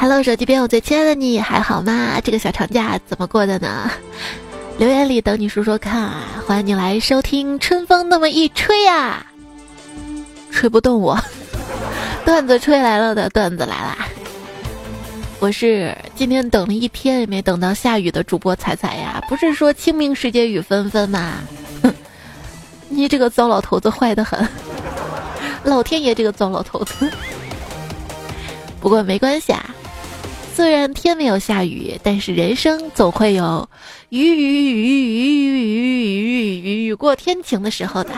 Hello，手机边我最亲爱的你还好吗？这个小长假怎么过的呢？留言里等你说说看啊！欢迎你来收听春风那么一吹呀，吹不动我，段子吹来了的段子来啦！我是今天等了一天也没等到下雨的主播彩彩呀，不是说清明时节雨纷纷吗？哼，你这个糟老头子坏的很，老天爷这个糟老头子。不过没关系啊。虽然天没有下雨但是人生总会有雨雨雨雨雨雨雨雨雨雨过天晴的时候的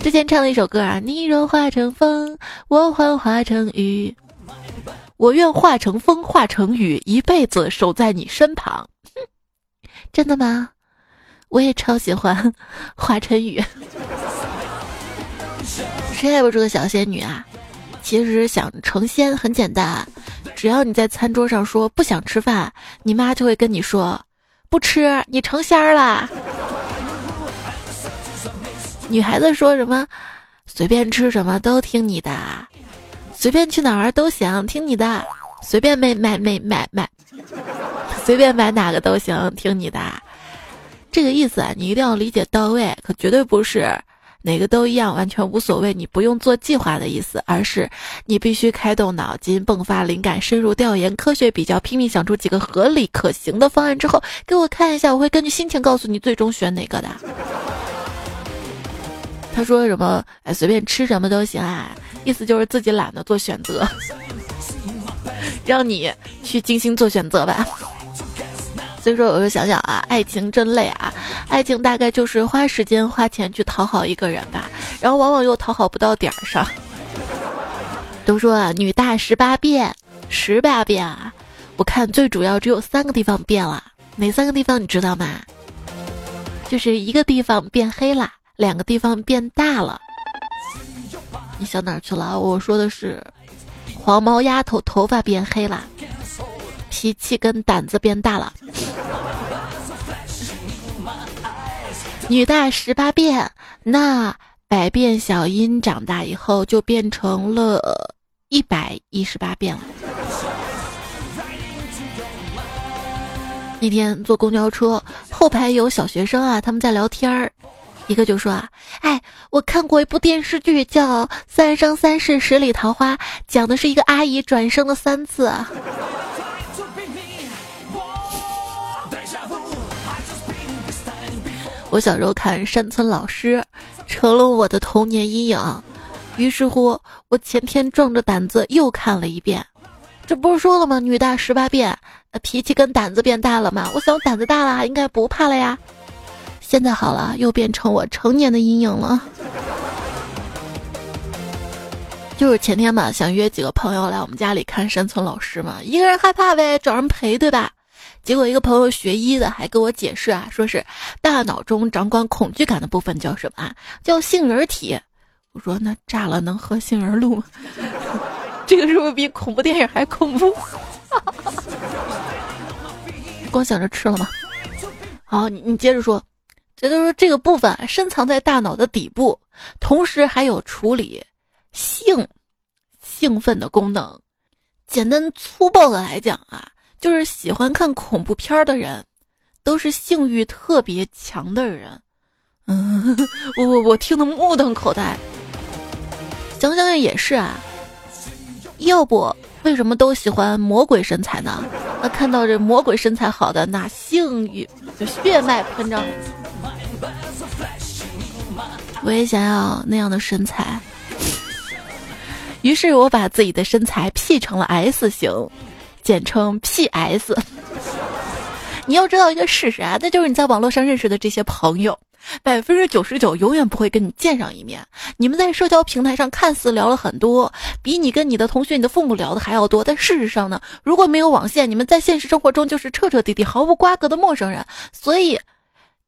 之前唱了一首歌啊你若化成风我幻化成雨我愿化成风化成雨一辈子守在你身旁哼真的吗我也超喜欢华晨宇谁也不住的小仙女啊其实想成仙很简单，只要你在餐桌上说不想吃饭，你妈就会跟你说不吃，你成仙儿啦。女孩子说什么随便吃什么都听你的，随便去哪儿都行听你的，随便买买买买买，随便买哪个都行听你的。这个意思啊，你一定要理解到位，可绝对不是。哪个都一样，完全无所谓。你不用做计划的意思，而是你必须开动脑筋，迸发灵感，深入调研，科学比较，拼命想出几个合理可行的方案之后，给我看一下，我会根据心情告诉你最终选哪个的。他说什么？哎，随便吃什么都行啊，意思就是自己懒得做选择，让你去精心做选择吧。所以说，我就想想啊，爱情真累啊！爱情大概就是花时间、花钱去讨好一个人吧，然后往往又讨好不到点儿上。都说啊，女大十八变，十八变啊！我看最主要只有三个地方变了，哪三个地方你知道吗？就是一个地方变黑了，两个地方变大了。你想哪儿去了？我说的是黄毛丫头头发变黑了。脾气跟胆子变大了，女大十八变，那百变小樱长大以后就变成了一百一十八变了。那天坐公交车，后排有小学生啊，他们在聊天儿，一个就说啊，哎，我看过一部电视剧叫《三生三世十里桃花》，讲的是一个阿姨转生了三次。我小时候看山村老师，成了我的童年阴影。于是乎，我前天壮着胆子又看了一遍。这不是说了吗？女大十八变，脾气跟胆子变大了吗？我想胆子大了，应该不怕了呀。现在好了，又变成我成年的阴影了。就是前天嘛，想约几个朋友来我们家里看山村老师嘛，一个人害怕呗，找人陪，对吧？结果一个朋友学医的还跟我解释啊，说是大脑中掌管恐惧感的部分叫什么啊？叫杏仁体。我说那炸了能喝杏仁露吗？这个是不是比恐怖电影还恐怖？光想着吃了吗？好，你你接着说。这就是说这个部分深藏在大脑的底部，同时还有处理性兴奋的功能。简单粗暴的来讲啊。就是喜欢看恐怖片的人，都是性欲特别强的人。嗯，我我我听得目瞪口呆。想想也是啊，要不为什么都喜欢魔鬼身材呢？那看到这魔鬼身材好的，那性欲就血脉喷张。我也想要那样的身材，于是我把自己的身材 P 成了 S 型。简称 P.S。你要知道一个事实啊，那就是你在网络上认识的这些朋友，百分之九十九永远不会跟你见上一面。你们在社交平台上看似聊了很多，比你跟你的同学、你的父母聊的还要多。但事实上呢，如果没有网线，你们在现实生活中就是彻彻底底毫无瓜葛的陌生人。所以，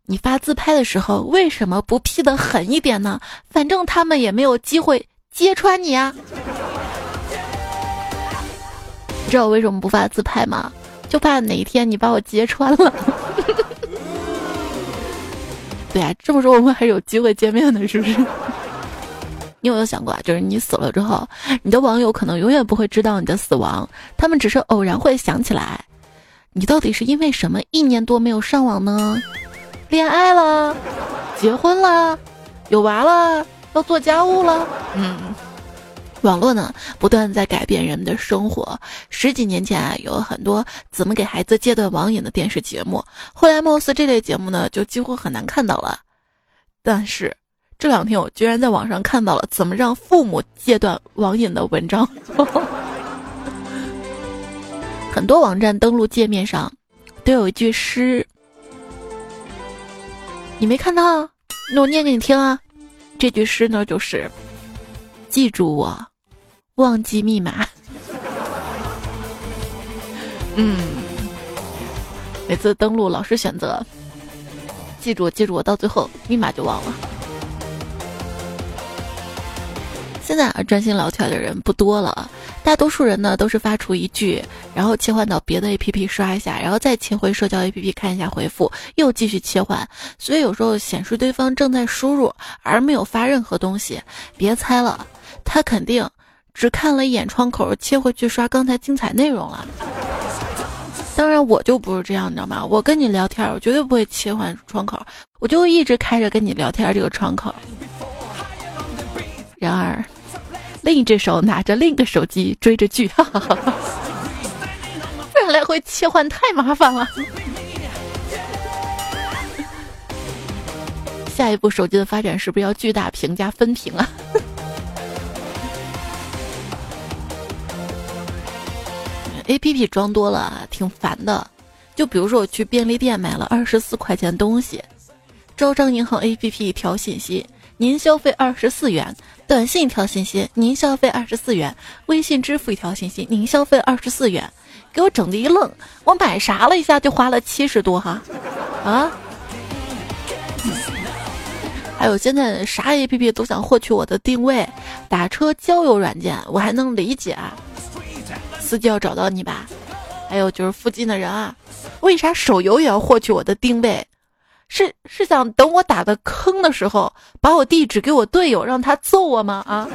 你发自拍的时候为什么不 P 的狠一点呢？反正他们也没有机会揭穿你啊。知道我为什么不发自拍吗？就怕哪一天你把我揭穿了。对啊，这么说我们还有机会见面的，是不是？你有没有想过啊？就是你死了之后，你的网友可能永远不会知道你的死亡，他们只是偶然会想起来，你到底是因为什么一年多没有上网呢？恋爱了，结婚了，有娃了，要做家务了。嗯，网络呢不断在改变人们的生活。十几年前啊，有很多怎么给孩子戒断网瘾的电视节目，后来貌似这类节目呢就几乎很难看到了。但是这两天我居然在网上看到了怎么让父母戒断网瘾的文章。很多网站登录界面上都有一句诗。你没看到？那我念给你听啊。这句诗呢，就是“记住我，忘记密码”。嗯，每次登录老是选择“记住，记住我”，到最后密码就忘了。现在啊，专心聊天的人不多了。大多数人呢都是发出一句，然后切换到别的 A P P 刷一下，然后再切回社交 A P P 看一下回复，又继续切换。所以有时候显示对方正在输入，而没有发任何东西。别猜了，他肯定只看了一眼窗口，切回去刷刚才精彩内容了。当然我就不是这样，你知道吗？我跟你聊天，我绝对不会切换窗口，我就一直开着跟你聊天这个窗口。然而。另一只手拿着另一个手机追着剧，哈哈哈哈不然来回切换太麻烦了。下一步手机的发展是不是要巨大屏加分屏啊？A P P 装多了挺烦的，就比如说我去便利店买了二十四块钱东西，招商银行 A P P 调信息。您消费二十四元，短信一条信息，您消费二十四元，微信支付一条信息，您消费二十四元，给我整的一愣，我买啥了一下就花了七十多哈，啊？还有现在啥 A P P 都想获取我的定位，打车交友软件我还能理解，司机要找到你吧？还有就是附近的人啊，为啥手游也要获取我的定位？是是想等我打的坑的时候，把我地址给我队友，让他揍我吗？啊！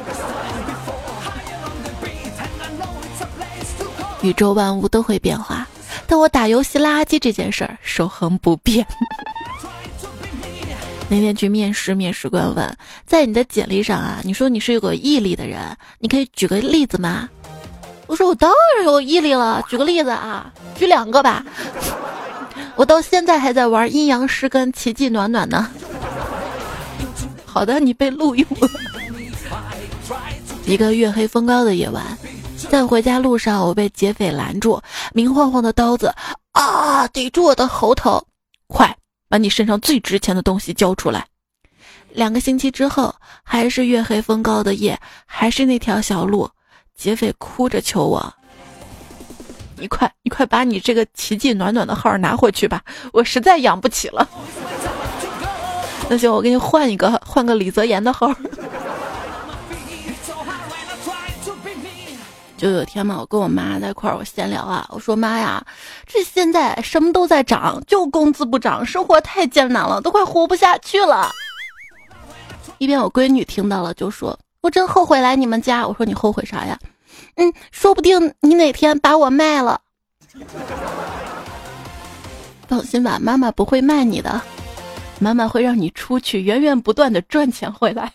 宇宙万物都会变化，但我打游戏垃圾这件事儿守恒不变。那天去面试，面试官问：“在你的简历上啊，你说你是有个毅力的人，你可以举个例子吗？”我：“当然有毅力了，举个例子啊，举两个吧。”我到现在还在玩阴阳师跟奇迹暖暖呢。好的，你被录用了。一个月黑风高的夜晚，在回家路上，我被劫匪拦住，明晃晃的刀子啊，抵住我的喉头。快，把你身上最值钱的东西交出来。两个星期之后，还是月黑风高的夜，还是那条小路，劫匪哭着求我。你快，你快把你这个奇迹暖暖的号拿回去吧，我实在养不起了。那行，我给你换一个，换个李泽言的号。就有天嘛，我跟我妈在一块儿，我闲聊啊，我说妈呀，这现在什么都在涨，就工资不涨，生活太艰难了，都快活不下去了。一边我闺女听到了，就说：“我真后悔来你们家。”我说：“你后悔啥呀？”嗯，说不定你哪天把我卖了。放心吧，妈妈不会卖你的，妈妈会让你出去源源不断的赚钱回来。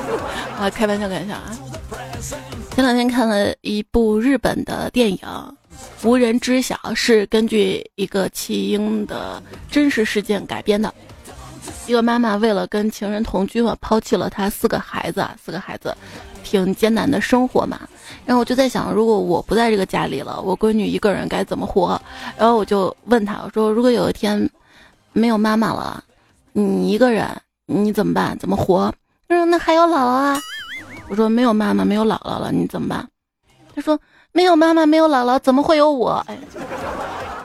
啊，开玩笑，开玩笑啊！前两天看了一部日本的电影，《无人知晓》，是根据一个弃婴的真实事件改编的。一个妈妈为了跟情人同居嘛，抛弃了她四个孩子，四个孩子。挺艰难的生活嘛，然后我就在想，如果我不在这个家里了，我闺女一个人该怎么活？然后我就问她，我说如果有一天没有妈妈了，你一个人你怎么办？怎么活？她说那还有姥姥啊。我说没有妈妈，没有姥姥了，你怎么办？她说没有妈妈，没有姥姥，怎么会有我？哎，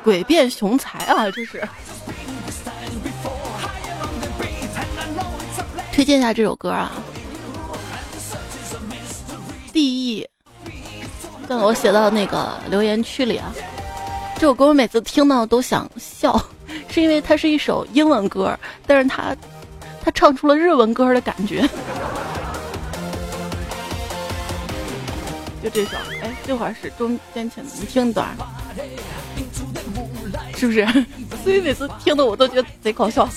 鬼变雄才啊，这是。推荐一下这首歌啊。，D E，，算了，我写到那个留言区里啊。这首歌我每次听到都想笑，是因为它是一首英文歌，但是它，它唱出了日文歌的感觉。就这首，哎，这会儿是中间请你听一段，是不是？所以每次听的我都觉得贼搞笑。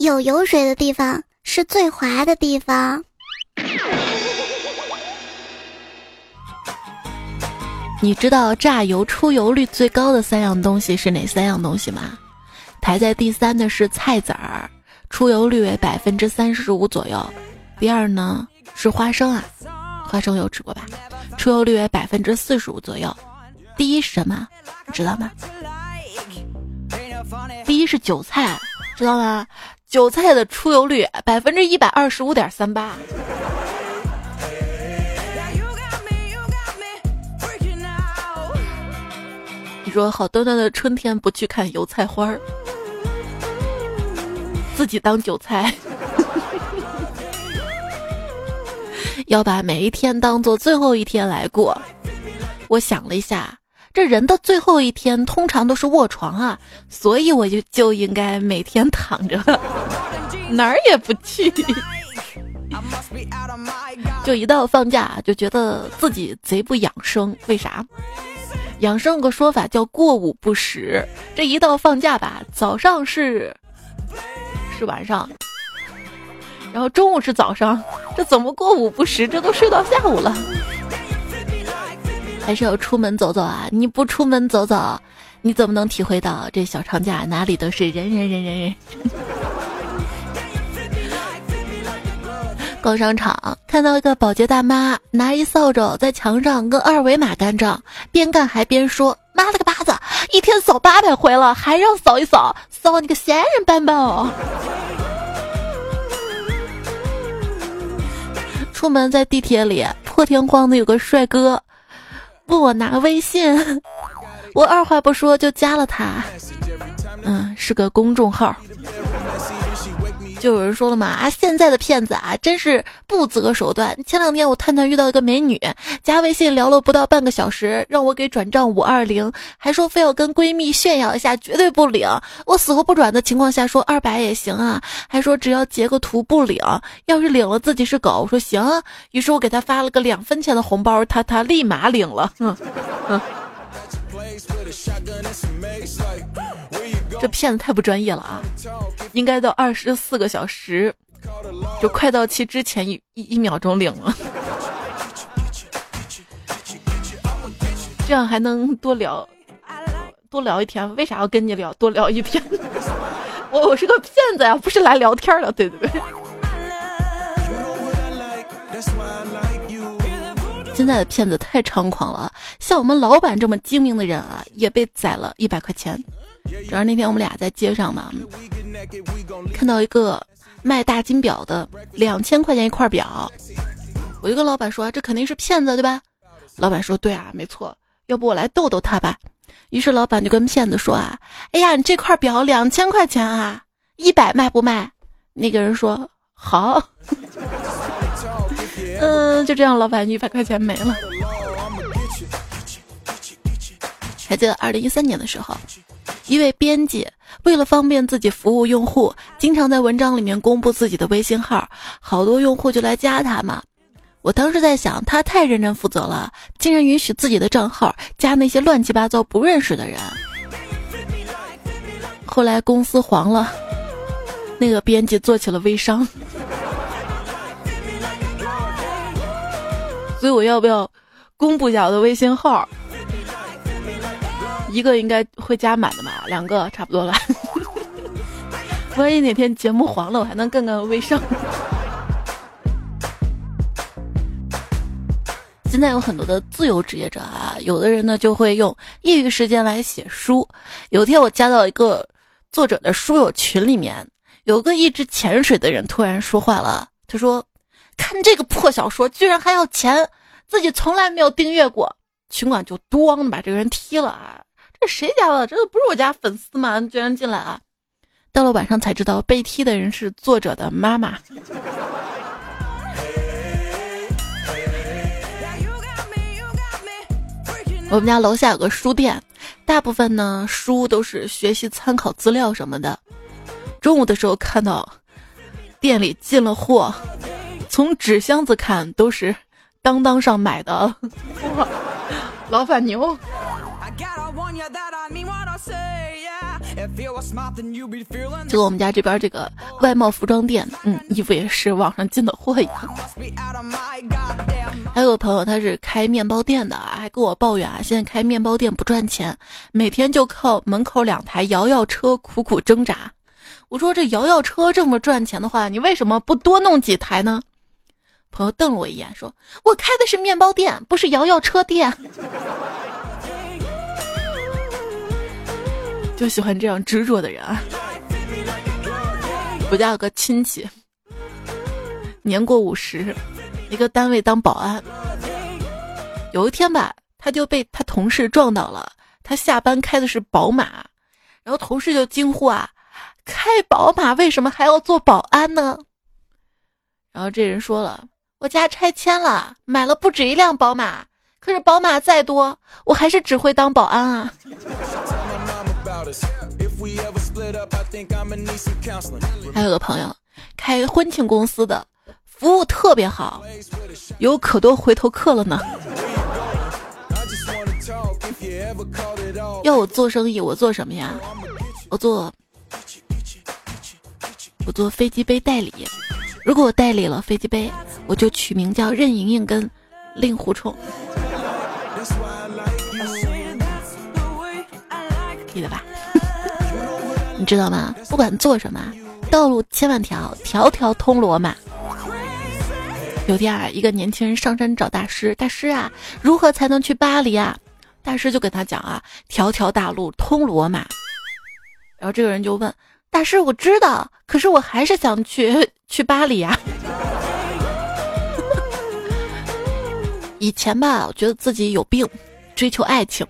有油水的地方是最滑的地方。你知道榨油出油率最高的三样东西是哪三样东西吗？排在第三的是菜籽儿，出油率为百分之三十五左右。第二呢是花生啊，花生有吃过吧？出油率为百分之四十五左右。第一是什么？你知道吗？第一是韭菜，知道吗？韭菜的出油率百分之一百二十五点三八。你说好端端的春天不去看油菜花儿，自己当韭菜，要把每一天当做最后一天来过。我想了一下，这人的最后一天通常都是卧床啊，所以我就就应该每天躺着，哪儿也不去。就一到放假就觉得自己贼不养生，为啥？养生有个说法叫过午不食，这一到放假吧，早上是是晚上，然后中午是早上，这怎么过午不食？这都睡到下午了，还是要出门走走啊！你不出门走走，你怎么能体会到这小长假哪里都是人人人人人？逛商 场，看到一个保洁大妈拿一扫帚在墙上跟二维码干仗，边干还边说：“妈了个巴子，一天扫八百回了，还让扫一扫，扫你个闲人板板哦！”出门在地铁里，破天荒的有个帅哥问我拿微信，我二话不说就加了他。嗯，是个公众号。就有人说了嘛啊，现在的骗子啊，真是不择手段。前两天我探探遇到一个美女，加微信聊了不到半个小时，让我给转账五二零，还说非要跟闺蜜炫耀一下，绝对不领。我死活不转的情况下说二百也行啊，还说只要截个图不领，要是领了自己是狗。我说行，于是我给他发了个两分钱的红包，他他立马领了。嗯嗯。这骗子太不专业了啊！应该到二十四个小时，就快到期之前一一一秒钟领了，这样还能多聊多聊一天。为啥要跟你聊多聊一天？我我是个骗子呀，不是来聊天的，对对对。现在的骗子太猖狂了，像我们老板这么精明的人啊，也被宰了一百块钱。主要那天我们俩在街上嘛，看到一个卖大金表的，两千块钱一块表，我就跟老板说：“这肯定是骗子，对吧？”老板说：“对啊，没错。要不我来逗逗他吧。”于是老板就跟骗子说：“啊，哎呀，你这块表两千块钱啊，一百卖不卖？”那个人说：“好。”嗯，就这样，老板一百块钱没了。还记得二零一三年的时候。一位编辑为了方便自己服务用户，经常在文章里面公布自己的微信号，好多用户就来加他嘛。我当时在想，他太认真负责了，竟然允许自己的账号加那些乱七八糟不认识的人。后来公司黄了，那个编辑做起了微商。所以我要不要公布一下我的微信号？一个应该会加满的吧，两个差不多了。万一哪天节目黄了，我还能干干微商。现在有很多的自由职业者啊，有的人呢就会用业余时间来写书。有天我加到一个作者的书友群里面，有个一直潜水的人突然说话了，他说：“看这个破小说，居然还要钱，自己从来没有订阅过。”群管就咣的把这个人踢了啊。这谁家的？这都不是我家粉丝吗？居然进来啊！到了晚上才知道，被踢的人是作者的妈妈。我们家楼下有个书店，大部分呢书都是学习参考资料什么的。中午的时候看到店里进了货，从纸箱子看都是当当上买的，老板牛。就我们家这边这个外贸服装店，嗯，衣服也是网上进的货一样。还有个朋友，他是开面包店的，还跟我抱怨啊，现在开面包店不赚钱，每天就靠门口两台摇摇车苦苦挣扎。我说这摇摇车这么赚钱的话，你为什么不多弄几台呢？朋友瞪了我一眼，说：“我开的是面包店，不是摇摇车店。”就喜欢这样执着的人啊！我家有个亲戚，年过五十，一个单位当保安。有一天吧，他就被他同事撞到了。他下班开的是宝马，然后同事就惊呼啊：“开宝马为什么还要做保安呢？”然后这人说了：“我家拆迁了，买了不止一辆宝马，可是宝马再多，我还是只会当保安啊。”还有个朋友开婚庆公司的，服务特别好，有可多回头客了呢。要我做生意，我做什么呀？我做我做飞机杯代理。如果我代理了飞机杯，我就取名叫任盈盈跟令狐冲。记得吧？你知道吗？不管做什么，道路千万条，条条通罗马。有天啊，一个年轻人上山找大师，大师啊，如何才能去巴黎啊？大师就跟他讲啊，条条大路通罗马。然后这个人就问大师：“我知道，可是我还是想去去巴黎呀。”以前吧，我觉得自己有病，追求爱情。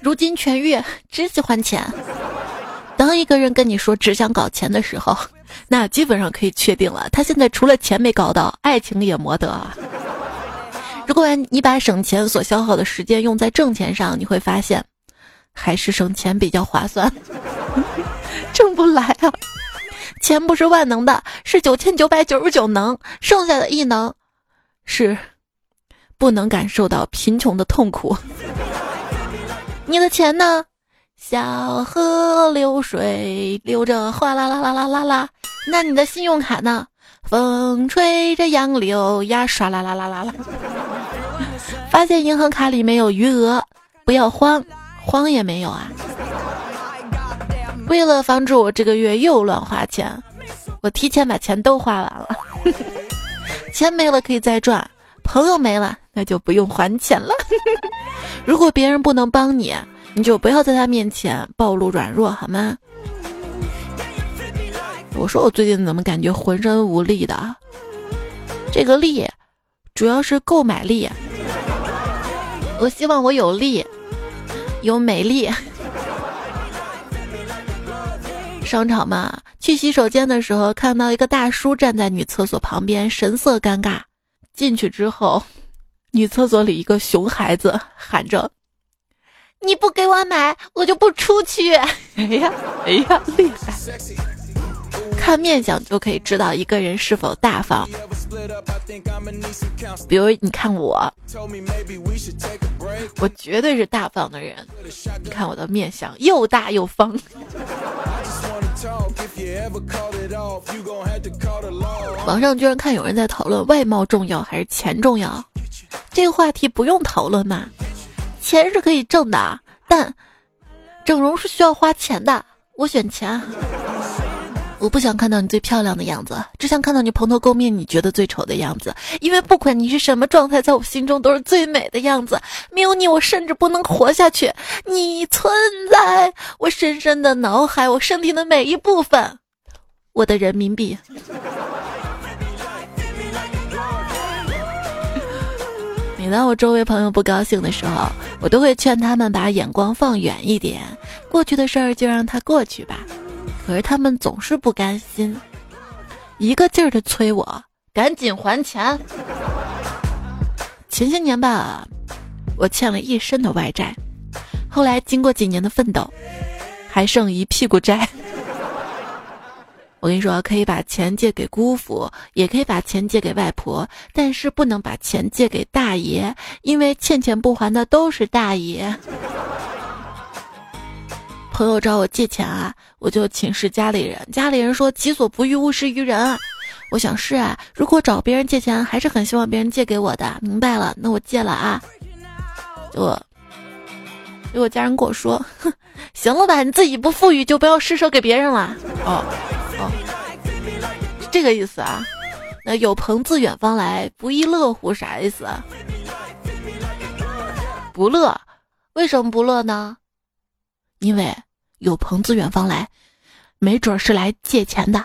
如今痊愈，只喜欢钱。当一个人跟你说只想搞钱的时候，那基本上可以确定了，他现在除了钱没搞到，爱情也没得。如果你把省钱所消耗的时间用在挣钱上，你会发现，还是省钱比较划算。挣不来啊，钱不是万能的，是九千九百九十九能，剩下的异能是不能感受到贫穷的痛苦。你的钱呢？小河流水流着哗啦啦啦啦啦啦。那你的信用卡呢？风吹着杨柳呀，唰啦啦啦啦啦。发现银行卡里没有余额，不要慌，慌也没有啊。为了防止我这个月又乱花钱，我提前把钱都花完了。钱没了可以再赚，朋友没了那就不用还钱了。如果别人不能帮你，你就不要在他面前暴露软弱，好吗？我说我最近怎么感觉浑身无力的？这个力，主要是购买力。我希望我有力，有美丽。商场嘛，去洗手间的时候，看到一个大叔站在女厕所旁边，神色尴尬。进去之后。女厕所里，一个熊孩子喊着：“你不给我买，我就不出去。”哎呀，哎呀，厉害！看面相就可以知道一个人是否大方。比如，你看我，我绝对是大方的人。你看我的面相，又大又方。网上居然看有人在讨论外貌重要还是钱重要。这个话题不用讨论嘛，钱是可以挣的，但整容是需要花钱的。我选钱，我不想看到你最漂亮的样子，只想看到你蓬头垢面你觉得最丑的样子。因为不管你是什么状态，在我心中都是最美的样子。没有你，我甚至不能活下去。你存在我深深的脑海，我身体的每一部分，我的人民币。每当我周围朋友不高兴的时候，我都会劝他们把眼光放远一点，过去的事儿就让它过去吧。可是他们总是不甘心，一个劲儿的催我赶紧还钱。前些年吧，我欠了一身的外债，后来经过几年的奋斗，还剩一屁股债。我跟你说，可以把钱借给姑父，也可以把钱借给外婆，但是不能把钱借给大爷，因为欠钱不还的都是大爷。朋友找我借钱啊，我就请示家里人，家里人说己所不欲，勿施于人。我想是啊，如果找别人借钱，还是很希望别人借给我的。明白了，那我借了啊。我，结果家人跟我说，哼，行了吧，你自己不富裕就不要施舍给别人了。哦。哦，是这个意思啊？那有朋自远方来，不亦乐乎啥意思？不乐？为什么不乐呢？因为有朋自远方来，没准是来借钱的。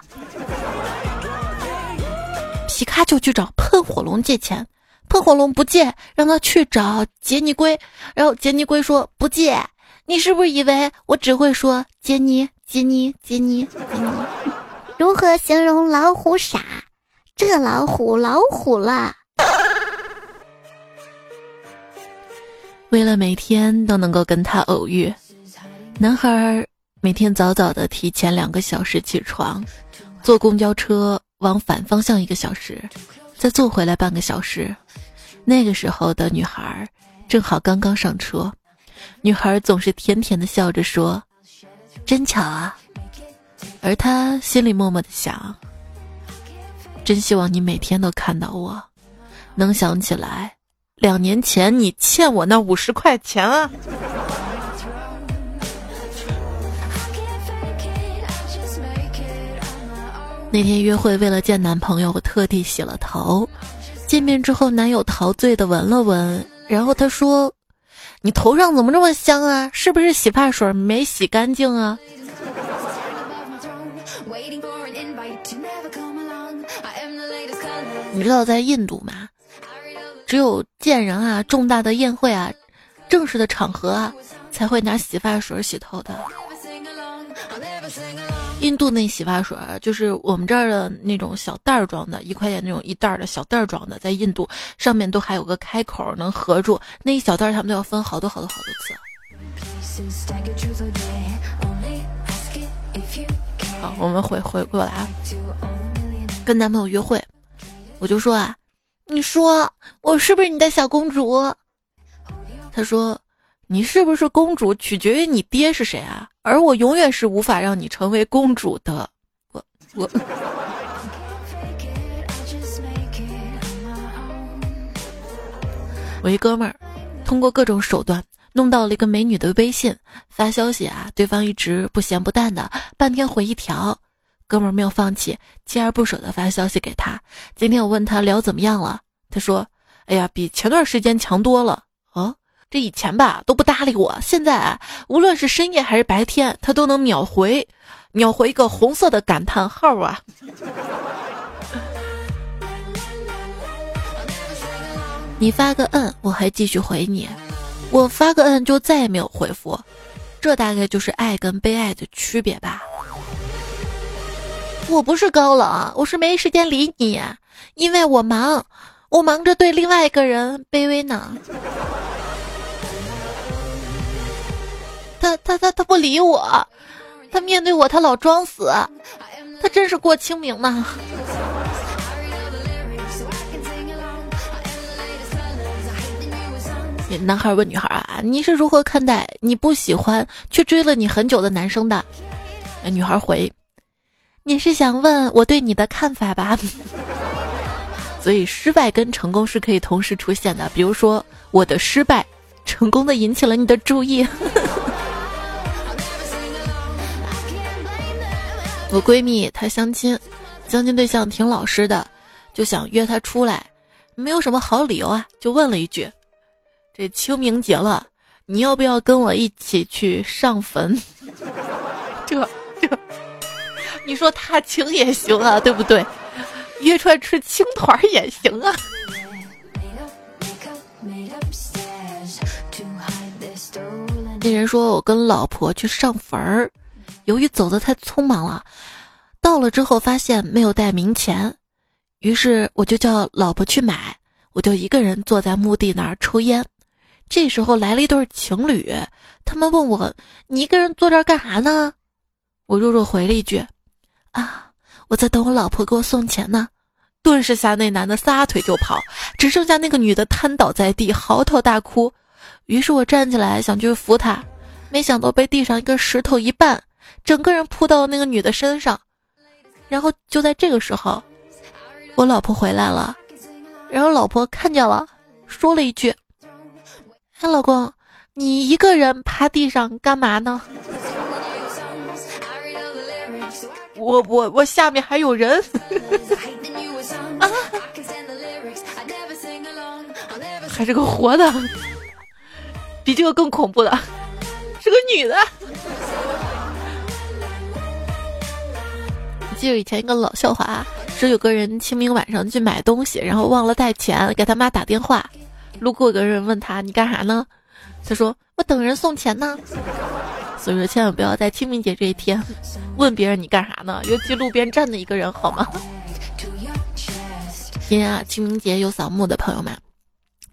皮卡就去找喷火龙借钱，喷火龙不借，让他去找杰尼龟，然后杰尼龟说不借。你是不是以为我只会说杰尼杰尼杰尼杰尼？如何形容老虎傻？这老虎老虎了。为了每天都能够跟他偶遇，男孩每天早早的提前两个小时起床，坐公交车往反方向一个小时，再坐回来半个小时。那个时候的女孩正好刚刚上车，女孩总是甜甜的笑着说：“真巧啊。”而他心里默默的想：真希望你每天都看到我，能想起来两年前你欠我那五十块钱啊！那天约会为了见男朋友，我特地洗了头。见面之后，男友陶醉的闻了闻，然后他说：“你头上怎么这么香啊？是不是洗发水没洗干净啊？”你知道在印度吗？只有见人啊、重大的宴会啊、正式的场合啊，才会拿洗发水洗头的。印度那洗发水就是我们这儿的那种小袋儿装的，一块钱那种一袋儿的小袋儿装的，在印度上面都还有个开口能合住，那一小袋儿他们都要分好多好多好多次。好，我们回回过来，跟男朋友约会。我就说啊，你说我是不是你的小公主？他说，你是不是公主取决于你爹是谁啊？而我永远是无法让你成为公主的。我我，我一哥们儿通过各种手段弄到了一个美女的微信，发消息啊，对方一直不咸不淡的，半天回一条。哥们儿没有放弃，锲而不舍的发消息给他。今天我问他聊怎么样了，他说：“哎呀，比前段时间强多了。”啊，这以前吧都不搭理我，现在啊，无论是深夜还是白天，他都能秒回，秒回一个红色的感叹号啊！你发个嗯，我还继续回你；我发个嗯，就再也没有回复。这大概就是爱跟被爱的区别吧。我不是高冷，我是没时间理你，因为我忙，我忙着对另外一个人卑微呢。他他他他不理我，他面对我他老装死，他真是过清明呢。男孩问女孩啊，你是如何看待你不喜欢却追了你很久的男生的？女孩回。你是想问我对你的看法吧？所以失败跟成功是可以同时出现的。比如说，我的失败成功的引起了你的注意。我闺蜜她相亲，相亲对象挺老实的，就想约她出来，没有什么好理由啊，就问了一句：“这清明节了，你要不要跟我一起去上坟？” 这这。你说踏青也行啊，对不对？约出来吃青团也行啊。那人说我跟老婆去上坟儿，由于走的太匆忙了，到了之后发现没有带冥钱，于是我就叫老婆去买，我就一个人坐在墓地那儿抽烟。这时候来了一对情侣，他们问我：“你一个人坐这儿干啥呢？”我弱弱回了一句。啊，我在等我老婆给我送钱呢。顿时下那男的撒腿就跑，只剩下那个女的瘫倒在地，嚎啕大哭。于是我站起来想去扶她，没想到被地上一个石头一绊，整个人扑到了那个女的身上。然后就在这个时候，我老婆回来了，然后老婆看见了，说了一句：“哎，老公，你一个人趴地上干嘛呢？”我我我下面还有人。还是个活的，比这个更恐怖的，是个女的。记得以前一个老笑话，说有个人清明晚上去买东西，然后忘了带钱，给他妈打电话。路过的人问他：“你干啥呢？”他说：“我等人送钱呢。”所以说，千万不要在清明节这一天问别人你干啥呢？尤其路边站的一个人，好吗？今天啊，清明节有扫墓的朋友们。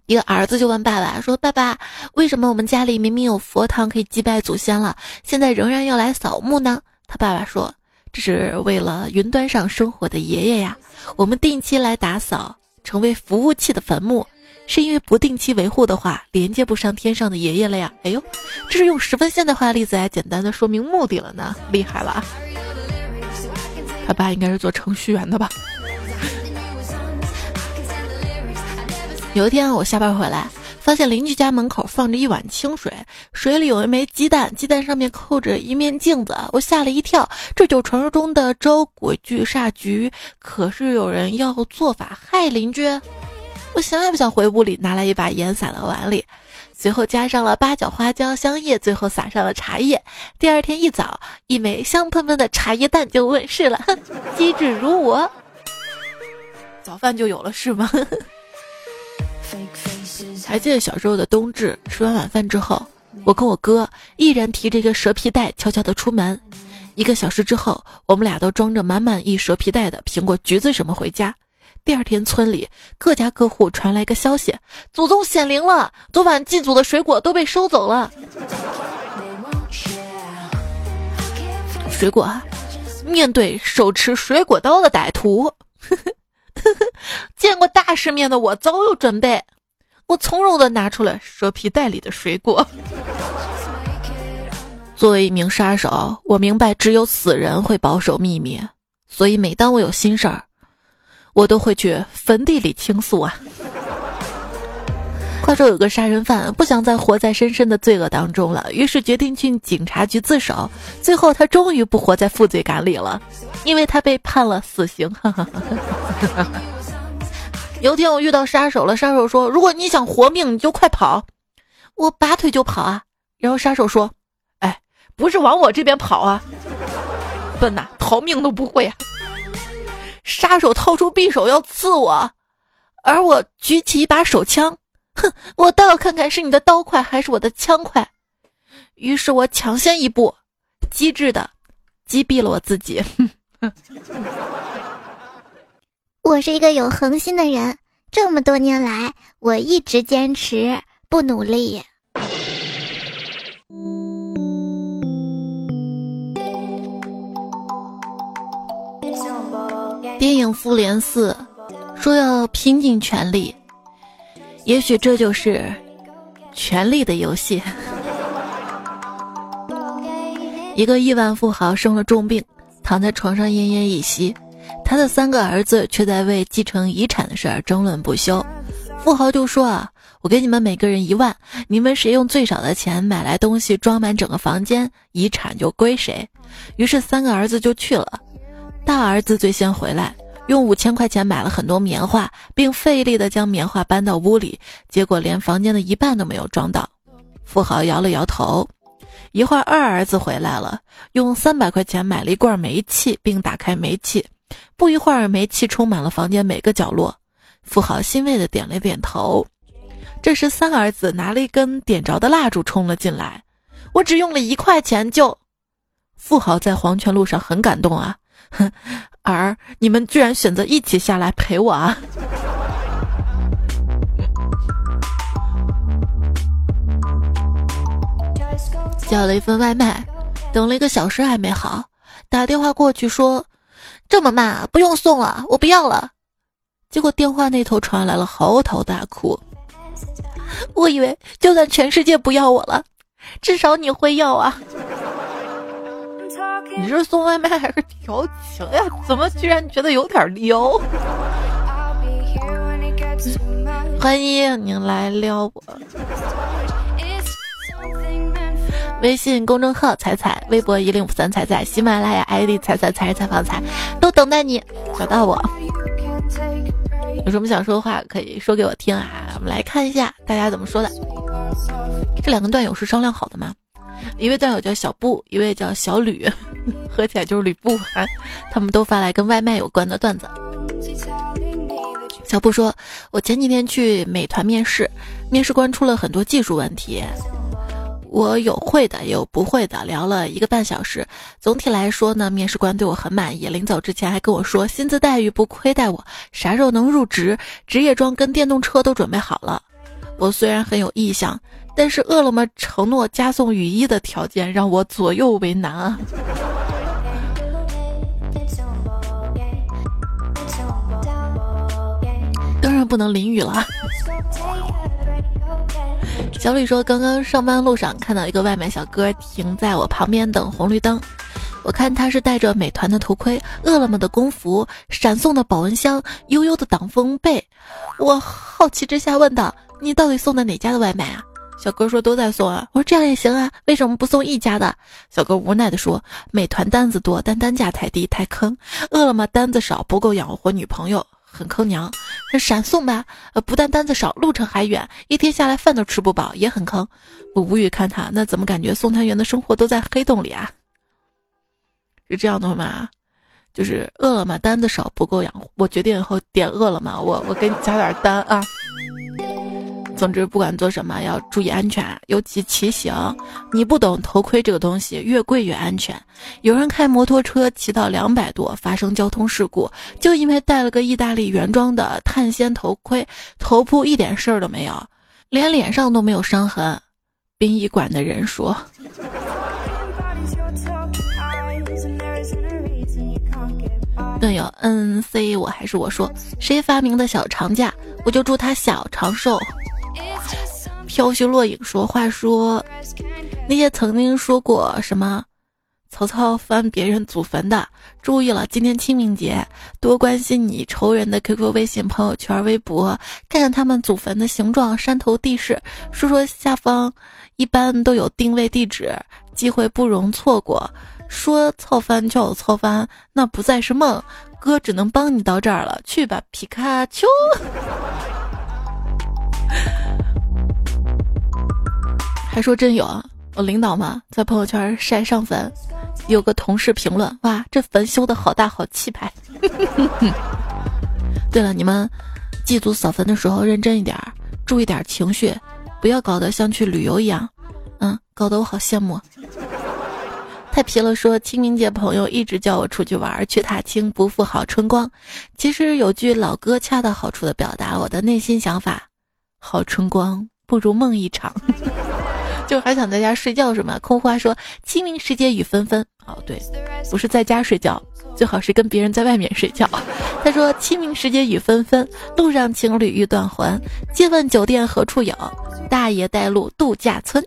一个儿子就问爸爸说：“爸爸，为什么我们家里明明有佛堂可以祭拜祖先了，现在仍然要来扫墓呢？”他爸爸说：“这是为了云端上生活的爷爷呀，我们定期来打扫，成为服务器的坟墓，是因为不定期维护的话，连接不上天上的爷爷了呀。”哎呦，这是用十分现代化的例子来简单的说明目的了呢，厉害了！他爸应该是做程序员的吧？有一天我下班回来，发现邻居家门口放着一碗清水，水里有一枚鸡蛋，鸡蛋上面扣着一面镜子。我吓了一跳，这就传说中的招鬼聚煞局。可是有人要做法害邻居，我想也不想回屋里，拿来一把盐撒到碗里，随后加上了八角、花椒、香叶，最后撒上了茶叶。第二天一早，一枚香喷喷的茶叶蛋就问世了。机智如我，早饭就有了是吗？还记得小时候的冬至，吃完晚饭之后，我跟我哥依然提着一个蛇皮袋，悄悄的出门。一个小时之后，我们俩都装着满满一蛇皮袋的苹果、橘子什么回家。第二天，村里各家各户传来一个消息：祖宗显灵了，昨晚祭祖的水果都被收走了。水果，面对手持水果刀的歹徒。呵呵呵呵见过大世面的我早有准备，我从容的拿出了蛇皮袋里的水果。作为一名杀手，我明白只有死人会保守秘密，所以每当我有心事儿，我都会去坟地里倾诉啊。话说有个杀人犯不想再活在深深的罪恶当中了，于是决定去警察局自首。最后他终于不活在负罪感里了，因为他被判了死刑。有天我遇到杀手了，杀手说：“如果你想活命，你就快跑。”我拔腿就跑啊。然后杀手说：“哎，不是往我这边跑啊，笨呐，逃命都不会啊。”杀手掏出匕首要刺我，而我举起一把手枪。哼，我倒要看看是你的刀快还是我的枪快。于是我抢先一步，机智的击毙了我自己。我是一个有恒心的人，这么多年来，我一直坚持不努力。电影《复联四》说要拼尽全力。也许这就是权力的游戏。一个亿万富豪生了重病，躺在床上奄奄一息，他的三个儿子却在为继承遗产的事儿争论不休。富豪就说：“啊，我给你们每个人一万，你们谁用最少的钱买来东西装满整个房间，遗产就归谁。”于是三个儿子就去了，大儿子最先回来。用五千块钱买了很多棉花，并费力地将棉花搬到屋里，结果连房间的一半都没有装到。富豪摇了摇头。一会儿，二儿子回来了，用三百块钱买了一罐煤气，并打开煤气。不一会儿，煤气充满了房间每个角落。富豪欣慰地点了点头。这时，三儿子拿了一根点着的蜡烛冲了进来。我只用了一块钱就……富豪在黄泉路上很感动啊。哼。儿，你们居然选择一起下来陪我啊！叫了一份外卖，等了一个小时还没好，打电话过去说，这么慢，不用送了，我不要了。结果电话那头传来了嚎啕大哭。我以为就算全世界不要我了，至少你会要啊。你是送外卖还是调情呀？怎么居然觉得有点撩？欢迎您来撩我。微信公众号彩彩，微博一零五三彩彩，喜马拉雅 ID 彩彩彩采访彩，都等待你找到我。有什么想说的话可以说给我听啊？我们来看一下大家怎么说的。这两个段友是商量好的吗？一位段友叫小布，一位叫小吕，合起来就是吕布。啊。他们都发来跟外卖有关的段子。小布说：“我前几天去美团面试，面试官出了很多技术问题。”我有会的，有不会的，聊了一个半小时。总体来说呢，面试官对我很满意。临走之前还跟我说，薪资待遇不亏待我，啥时候能入职？职业装跟电动车都准备好了。我虽然很有意向，但是饿了么承诺加送雨衣的条件让我左右为难啊。当然不能淋雨了。小李说：“刚刚上班路上看到一个外卖小哥停在我旁边等红绿灯，我看他是戴着美团的头盔、饿了么的工服、闪送的保温箱、悠悠的挡风被。我好奇之下问道：‘你到底送的哪家的外卖啊？’小哥说：‘都在送啊。’我说：‘这样也行啊，为什么不送一家的？’小哥无奈地说：‘美团单子多，但单价太低，太坑；饿了么单子少，不够养活女朋友。’”很坑娘，那闪送吧，呃，不但单子少，路程还远，一天下来饭都吃不饱，也很坑。我无语看他，那怎么感觉送餐员的生活都在黑洞里啊？是这样的吗？就是饿了么单子少，不够养活。我决定以后点饿了么，我我给你加点单啊。总之，不管做什么要注意安全，尤其骑行。你不懂头盔这个东西，越贵越安全。有人开摩托车骑到两百多，发生交通事故，就因为戴了个意大利原装的碳纤头盔，头部一点事儿都没有，连脸上都没有伤痕。殡仪馆的人说：“ 队友，N C，我还是我说，谁发明的小长假，我就祝他小长寿。”飘絮落影说：“话说，那些曾经说过什么曹操翻别人祖坟的，注意了，今天清明节，多关心你仇人的 QQ、微信、朋友圈、微博，看看他们祖坟的形状、山头地势，说说下方一般都有定位地址，机会不容错过。说操翻就有操翻，那不再是梦，哥只能帮你到这儿了，去吧，皮卡丘。”还说真有啊！我领导嘛，在朋友圈晒上坟，有个同事评论：“哇，这坟修的好大，好气派。”对了，你们祭祖扫坟的时候认真一点，注意点情绪，不要搞得像去旅游一样。嗯，搞得我好羡慕。太皮了，说清明节朋友一直叫我出去玩，去踏青不负好春光。其实有句老歌恰到好处的表达我的内心想法：好春光不如梦一场。就还想在家睡觉是吗？空花说清明时节雨纷纷。哦，对，不是在家睡觉，最好是跟别人在外面睡觉。他说清明时节雨纷纷，路上情侣欲断魂。借问酒店何处有？大爷带路度假村。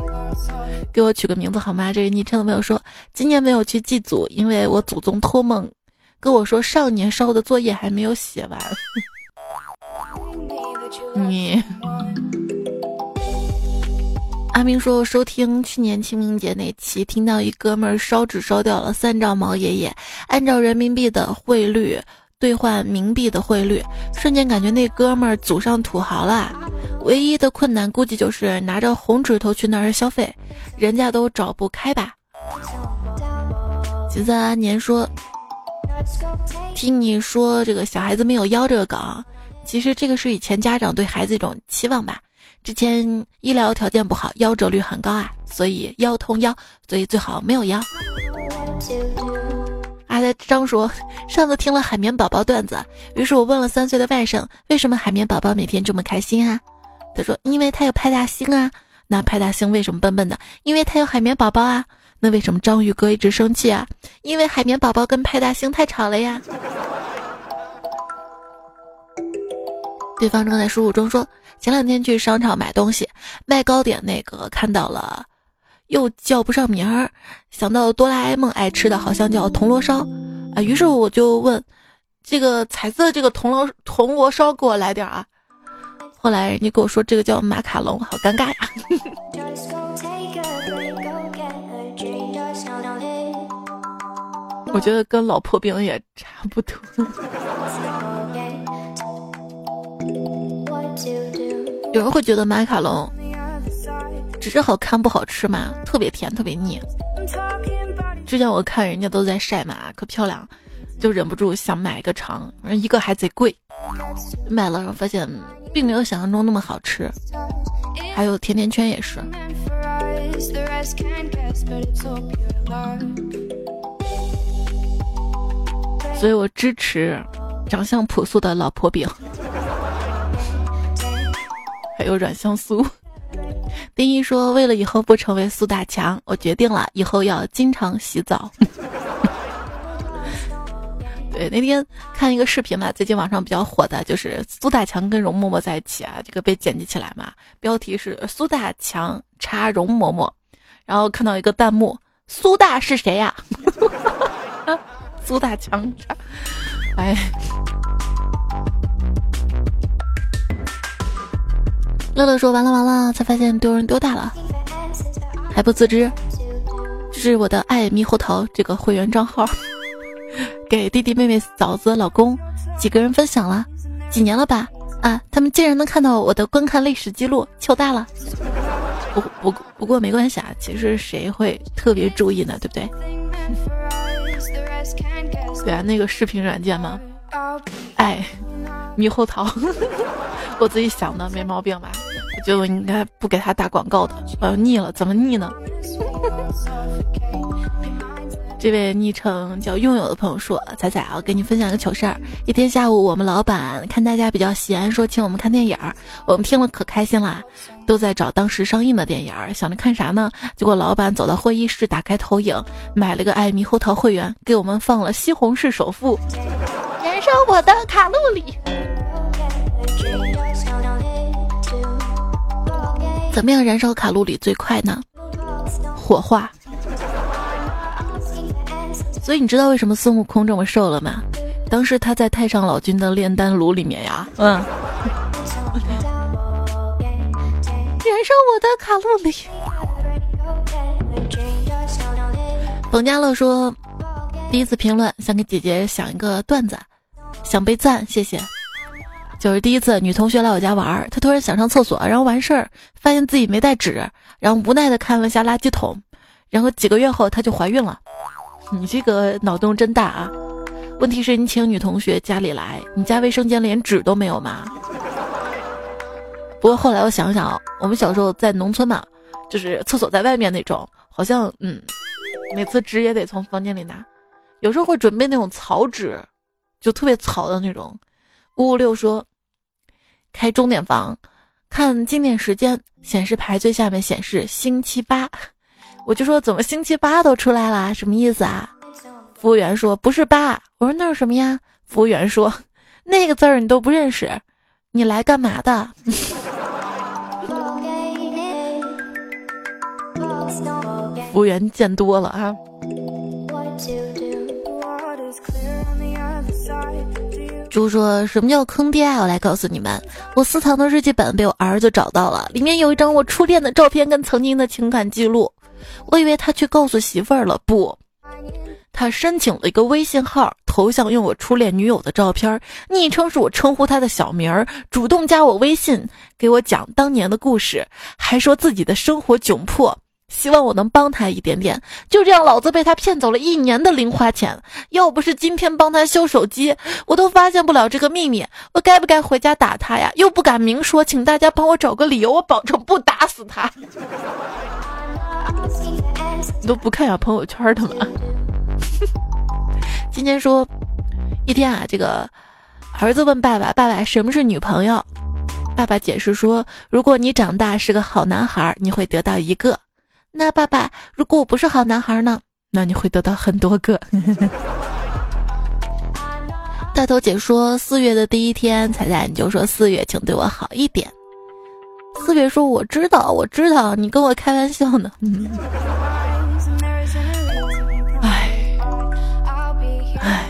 给我取个名字好吗？这个昵称的朋友说，今年没有去祭祖，因为我祖宗托梦跟我说，少年烧的作业还没有写完。你。阿明说：“收听去年清明节那期，听到一哥们儿烧纸烧掉了三兆毛爷爷，按照人民币的汇率兑换冥币的汇率，瞬间感觉那哥们儿祖上土豪了。唯一的困难估计就是拿着红纸头去那儿消费，人家都找不开吧。”吉泽阿年说：“听你说这个小孩子没有腰这个梗，其实这个是以前家长对孩子一种期望吧。”之前医疗条件不好，夭折率很高啊，所以腰痛腰，所以最好没有腰。阿呆张叔，上次听了海绵宝宝段子，于是我问了三岁的外甥，为什么海绵宝宝每天这么开心啊？他说，因为他有派大星啊。那派大星为什么笨笨的？因为他有海绵宝宝啊。那为什么章鱼哥一直生气啊？因为海绵宝宝跟派大星太吵了呀。对方正在输入中说，前两天去商场买东西，卖糕点那个看到了，又叫不上名儿，想到哆啦 A 梦爱吃的好像叫铜锣烧，啊，于是我就问，这个彩色这个铜锣铜锣烧给我来点啊。后来人家跟我说这个叫马卡龙，好尴尬呀。我觉得跟老婆饼也差不多。有人会觉得马卡龙只是好看不好吃吗？特别甜，特别腻。之前我看人家都在晒嘛，可漂亮，就忍不住想买一个尝，一个还贼贵。买了，后发现并没有想象中那么好吃。还有甜甜圈也是。所以我支持长相朴素的老婆饼。还有软香酥。丁一说：“为了以后不成为苏大强，我决定了以后要经常洗澡。”对，那天看一个视频嘛，最近网上比较火的就是苏大强跟容嬷嬷在一起啊，这个被剪辑起来嘛，标题是“苏大强插容嬷嬷”，然后看到一个弹幕：“苏大是谁呀？” 苏大强插，哎。乐乐说：“完了完了，才发现丢人丢大了，还不自知。这是我的爱猕猴桃这个会员账号，给弟弟妹妹、嫂子、老公几个人分享了，几年了吧？啊，他们竟然能看到我的观看历史记录，糗大了。不不不过没关系啊，其实谁会特别注意呢？对不对？对啊，那个视频软件吗？爱 猕猴桃。”我自己想的没毛病吧？我觉得我应该不给他打广告的。我要，腻了，怎么腻呢？这位昵称叫拥有的朋友说：“彩彩啊，给你分享一个糗事儿。一天下午，我们老板看大家比较闲，说请我们看电影。我们听了可开心啦，都在找当时上映的电影儿，想着看啥呢？结果老板走到会议室，打开投影，买了个爱猕猴桃会员，给我们放了《西红柿首富》，燃烧我的卡路里。”怎么样燃烧卡路里最快呢？火化。所以你知道为什么孙悟空这么瘦了吗？当时他在太上老君的炼丹炉里面呀。嗯。燃烧我的卡路里。冯家乐说：“第一次评论，想给姐姐想一个段子，想被赞，谢谢。”就是第一次，女同学来我家玩儿，她突然想上厕所，然后完事儿，发现自己没带纸，然后无奈的看了下垃圾桶，然后几个月后她就怀孕了。你这个脑洞真大啊！问题是你请女同学家里来，你家卫生间连纸都没有吗？不过后来我想想，我们小时候在农村嘛，就是厕所在外面那种，好像嗯，每次纸也得从房间里拿，有时候会准备那种草纸，就特别吵的那种。五五六说。开钟点房，看经典时间显示牌最下面显示星期八，我就说怎么星期八都出来啦，什么意思啊？服务员说不是八，我说那是什么呀？服务员说那个字儿你都不认识，你来干嘛的？服务员见多了啊。猪说什么叫坑爹啊？我来告诉你们，我私藏的日记本被我儿子找到了，里面有一张我初恋的照片跟曾经的情感记录。我以为他去告诉媳妇儿了，不，他申请了一个微信号，头像用我初恋女友的照片，昵称是我称呼他的小名儿，主动加我微信，给我讲当年的故事，还说自己的生活窘迫。希望我能帮他一点点，就这样，老子被他骗走了一年的零花钱。要不是今天帮他修手机，我都发现不了这个秘密。我该不该回家打他呀？又不敢明说，请大家帮我找个理由，我保证不打死他。你都不看下朋友圈的吗？今天说一天啊，这个儿子问爸爸：“爸爸，什么是女朋友？”爸爸解释说：“如果你长大是个好男孩，你会得到一个。”那爸爸，如果我不是好男孩呢？那你会得到很多个。大头姐说四月的第一天，彩彩你就说四月，请对我好一点。四月说我知道，我知道，你跟我开玩笑呢。哎，哎，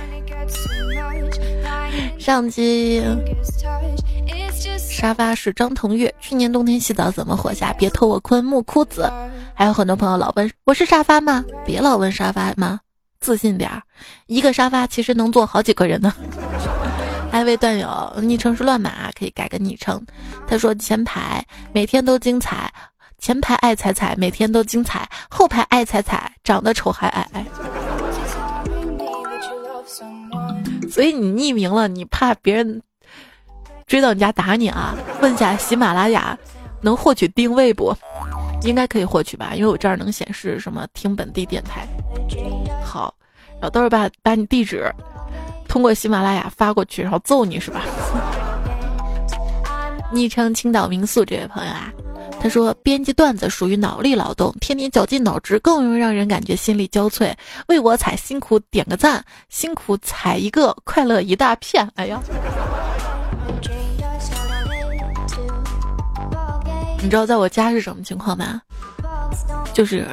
上期沙发是张腾岳，去年冬天洗澡怎么活下？别偷我坤木枯子。还有很多朋友老问我是沙发吗？别老问沙发吗？自信点儿，一个沙发其实能坐好几个人呢。还有位段友昵称是乱码，可以改个昵称。他说前排每天都精彩，前排爱彩彩每天都精彩，后排爱彩彩长得丑还矮。所以你匿名了，你怕别人追到你家打你啊？问下喜马拉雅能获取定位不？应该可以获取吧，因为我这儿能显示什么听本地电台。好，然后到时候把把你地址通过喜马拉雅发过去，然后揍你是吧？昵称青岛民宿这位朋友啊，他说编辑段子属于脑力劳动，天天绞尽脑汁更容易让人感觉心力交瘁。为我踩辛苦点个赞，辛苦踩一个快乐一大片。哎呀！你知道在我家是什么情况吗？就是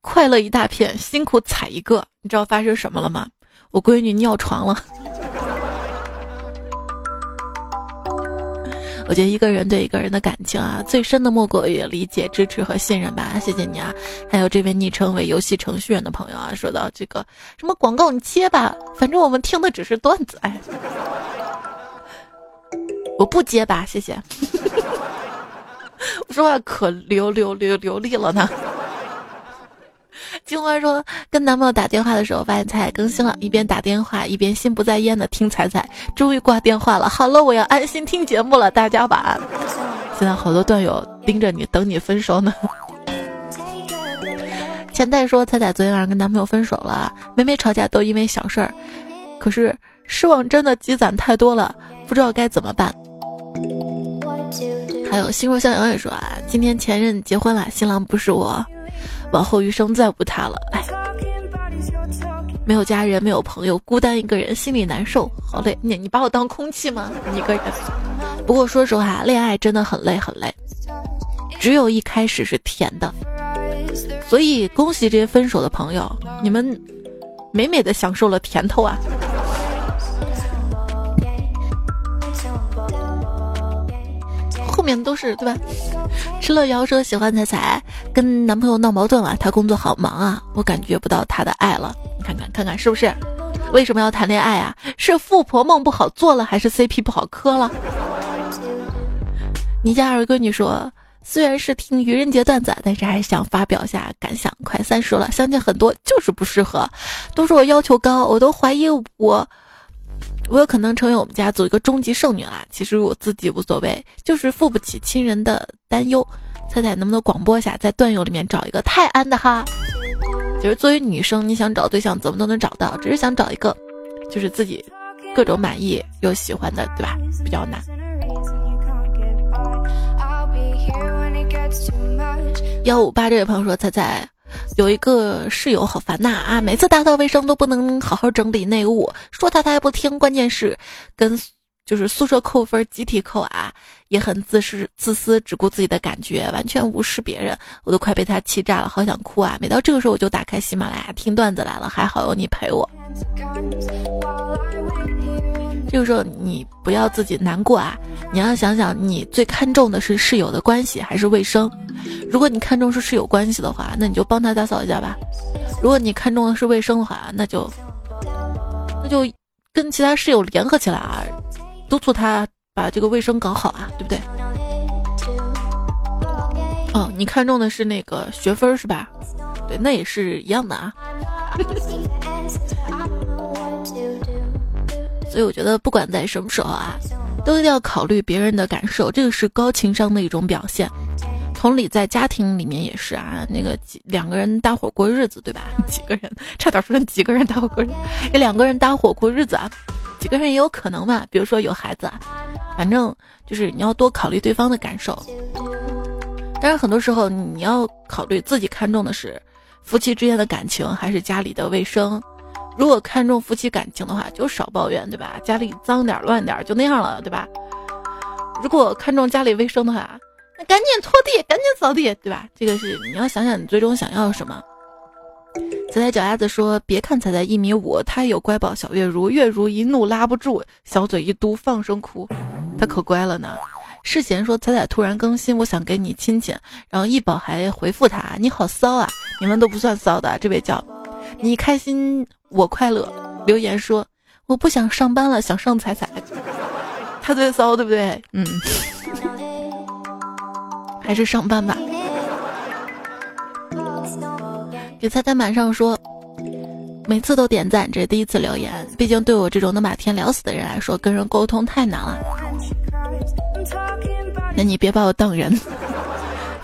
快乐一大片，辛苦踩一个。你知道发生什么了吗？我闺女尿床了。我觉得一个人对一个人的感情啊，最深的莫过于理解、支持和信任吧。谢谢你啊！还有这位昵称为游戏程序员的朋友啊，说到这个什么广告你接吧，反正我们听的只是段子。哎，我不接吧，谢谢。我说话可流流流流利了呢。金花说，跟男朋友打电话的时候，发现彩彩更新了，一边打电话一边心不在焉的听彩彩，终于挂电话了。好了，我要安心听节目了，大家晚安。现在好多段友盯着你，等你分手呢。钱袋说，彩彩昨天晚上跟男朋友分手了，每每吵架都因为小事儿，可是失望真的积攒太多了，不知道该怎么办。还有心若向阳也说啊，今天前任结婚了，新郎不是我，往后余生再无他了。哎，没有家人，没有朋友，孤单一个人，心里难受，好累。你你把我当空气吗？一个人。不过说实话，恋爱真的很累很累，只有一开始是甜的。所以恭喜这些分手的朋友，你们美美的享受了甜头啊。后面都是对吧？吃了瑶说喜欢彩彩，跟男朋友闹矛盾了，他工作好忙啊，我感觉不到他的爱了。你看看看看是不是？为什么要谈恋爱啊？是富婆梦不好做了，还是 CP 不好磕了？你家二闺女说，虽然是听愚人节段子，但是还是想发表一下感想。快三十了，相见很多就是不适合，都说我要求高，我都怀疑我。我有可能成为我们家族一个终极剩女啦，其实我自己无所谓，就是付不起亲人的担忧。彩彩能不能广播一下，在段友里面找一个泰安的哈？就是作为女生，你想找对象怎么都能找到，只是想找一个，就是自己各种满意又喜欢的，对吧？比较难。幺五八这位朋友说，彩彩。有一个室友好烦呐啊！每次打扫卫生都不能好好整理内务，说他他还不听。关键是跟就是宿舍扣分，集体扣啊，也很自私自私，只顾自己的感觉，完全无视别人。我都快被他气炸了，好想哭啊！每到这个时候，我就打开喜马拉雅听段子来了，还好有你陪我。这个时候你不要自己难过啊，你要想想你最看重的是室友的关系还是卫生。如果你看重是室友关系的话，那你就帮他打扫一下吧。如果你看重的是卫生的话，那就那就跟其他室友联合起来啊，督促他把这个卫生搞好啊，对不对？哦，你看中的是那个学分是吧？对，那也是一样的啊。所以我觉得，不管在什么时候啊，都一定要考虑别人的感受，这个是高情商的一种表现。同理，在家庭里面也是啊，那个几两个人搭伙过日子，对吧？几个人，差点说成几个人搭伙过，这两个人搭伙过日子啊，几个人也有可能嘛。比如说有孩子啊，反正就是你要多考虑对方的感受。但是很多时候你要考虑自己看重的是夫妻之间的感情，还是家里的卫生。如果看重夫妻感情的话，就少抱怨，对吧？家里脏点乱点就那样了，对吧？如果看重家里卫生的话，那赶紧拖地，赶紧扫地，对吧？这个是你要想想你最终想要什么。踩踩脚丫子说：“别看踩踩一米五，他有乖宝小月如，月如一怒拉不住，小嘴一嘟放声哭，他可乖了呢。”世贤说：“彩彩突然更新，我想给你亲亲。”然后一宝还回复他：“你好骚啊！你们都不算骚的。”这位叫你开心我快乐留言说：“我不想上班了，想上彩彩。”他最骚，对不对？嗯，还是上班吧。给菜菜满上说，每次都点赞，这是第一次留言。毕竟对我这种能把天聊死的人来说，跟人沟通太难了。那你别把我当人。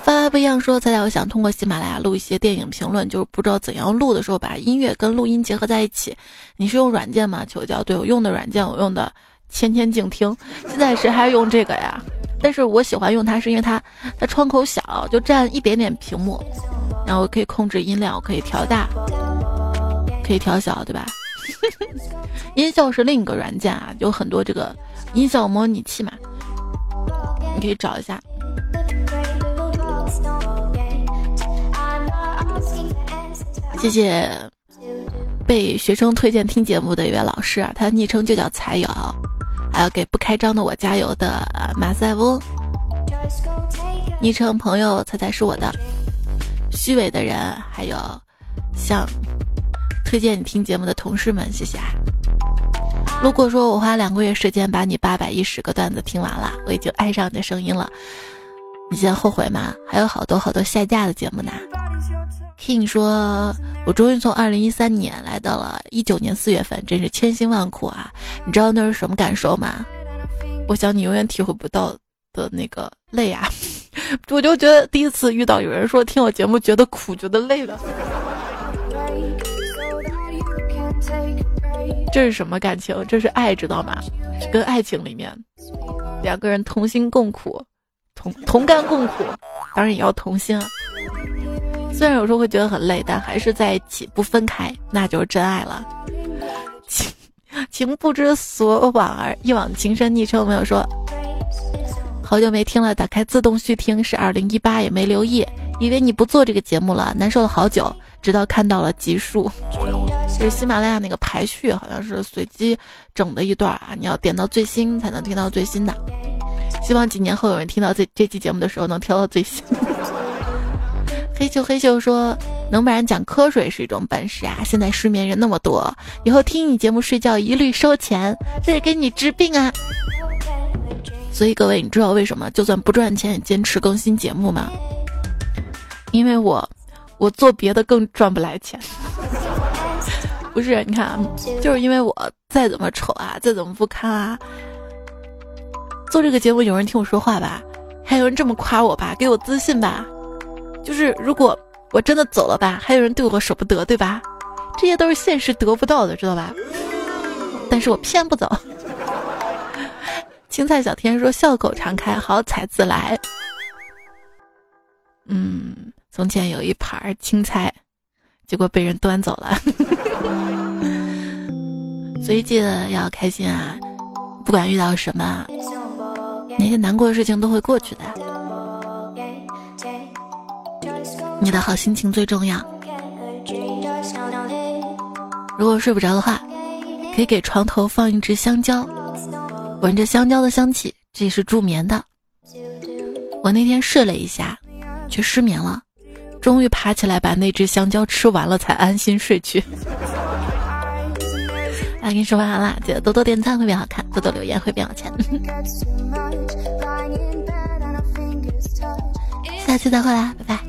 发发不一样说，猜猜，我想通过喜马拉雅录一些电影评论，就是不知道怎样录的时候把音乐跟录音结合在一起。你是用软件吗？求教。对我用的软件，我用的千千静听。现在谁还用这个呀？但是我喜欢用它，是因为它它窗口小，就占一点点屏幕。然后可以控制音量，可以调大，可以调小，对吧？音效是另一个软件啊，有很多这个音效模拟器嘛，你可以找一下。谢谢被学生推荐听节目的一位老师啊，他昵称就叫才友，还有给不开张的我加油的马赛翁，昵称朋友猜猜是我的。虚伪的人，还有像推荐你听节目的同事们，谢谢啊。如果说我花两个月时间把你八百一十个段子听完了，我已经爱上你的声音了，你现在后悔吗？还有好多好多下架的节目呢。King 说：“我终于从二零一三年来到了一九年四月份，真是千辛万苦啊！你知道那是什么感受吗？我想你永远体会不到的那个累啊。”我就觉得第一次遇到有人说听我节目觉得苦觉得累了，这是什么感情？这是爱，知道吗？跟爱情里面两个人同心共苦，同同甘共苦，当然也要同心啊。虽然有时候会觉得很累，但还是在一起不分开，那就是真爱了。情情不知所往而一往情深。昵称没有说。好久没听了，打开自动续听是二零一八，也没留意，以为你不做这个节目了，难受了好久，直到看到了集数，就是喜马拉雅那个排序，好像是随机整的一段啊，你要点到最新才能听到最新的。希望几年后有人听到这这期节目的时候能挑到最新。黑秀黑秀说，能不然讲瞌睡是一种本事啊，现在失眠人那么多，以后听你节目睡觉一律收钱，这是给你治病啊。所以各位，你知道为什么就算不赚钱也坚持更新节目吗？因为我，我做别的更赚不来钱。不是，你看，就是因为我再怎么丑啊，再怎么不堪啊，做这个节目有人听我说话吧，还有人这么夸我吧，给我自信吧。就是如果我真的走了吧，还有人对我舍不得，对吧？这些都是现实得不到的，知道吧？但是我偏不走。青菜小天说：“笑口常开，好彩自来。”嗯，从前有一盘青菜，结果被人端走了。所以记得要开心啊！不管遇到什么，那些难过的事情都会过去的。你的好心情最重要。如果睡不着的话，可以给床头放一只香蕉。闻着香蕉的香气，这是助眠的。我那天睡了一下，却失眠了，终于爬起来把那只香蕉吃完了，才安心睡去。来，跟你说晚安啦！记得多多点赞会变好看，多多留言会变有钱。下期再会啦，拜拜。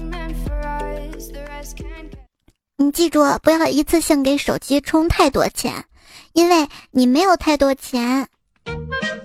你记住，不要一次性给手机充太多钱，因为你没有太多钱。Thank you.